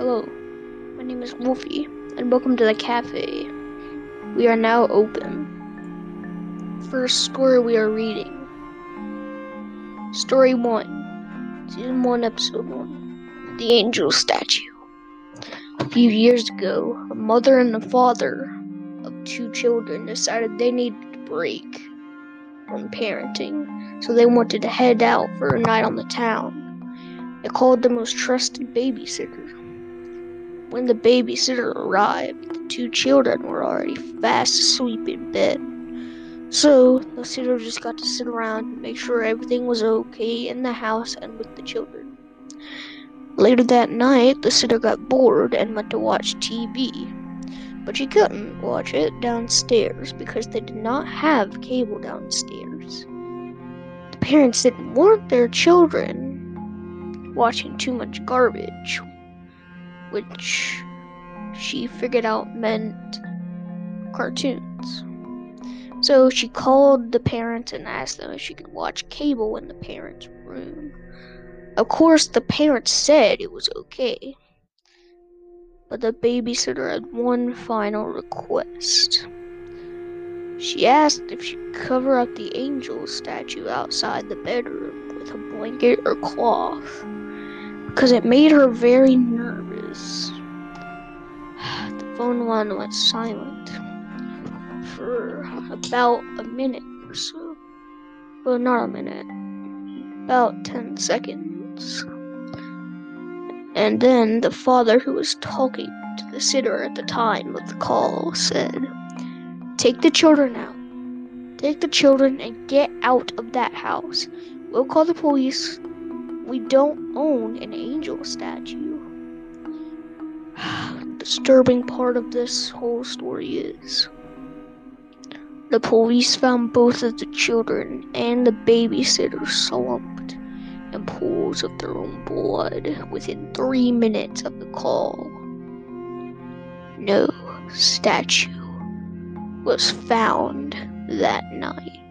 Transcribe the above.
name is Wolfie, and welcome to the cafe. We are now open. First story we are reading Story 1, Season 1, Episode 1 The Angel Statue. A few years ago, a mother and a father of two children decided they needed a break from parenting, so they wanted to head out for a night on the town. They called the most trusted babysitter. When the babysitter arrived, the two children were already fast asleep in bed. So, the sitter just got to sit around and make sure everything was okay in the house and with the children. Later that night, the sitter got bored and went to watch TV. But she couldn't watch it downstairs because they did not have cable downstairs. The parents didn't want their children watching too much garbage, which she figured out meant cartoons. So she called the parents and asked them if she could watch cable in the parents' room. Of course, the parents said it was okay. But the babysitter had one final request. She asked if she could cover up the angel statue outside the bedroom with a blanket or cloth because it made her very nervous. The phone line went silent for about a minute or so. Well, not a minute, about 10 seconds. And then the father who was talking to the sitter at the time of the call said, Take the children out. Take the children and get out of that house. We'll call the police we don't own an angel statue. The disturbing part of this whole story is the police found both of the children and the babysitter slumped in pools of their own blood within three minutes of the call. No statue was found that night.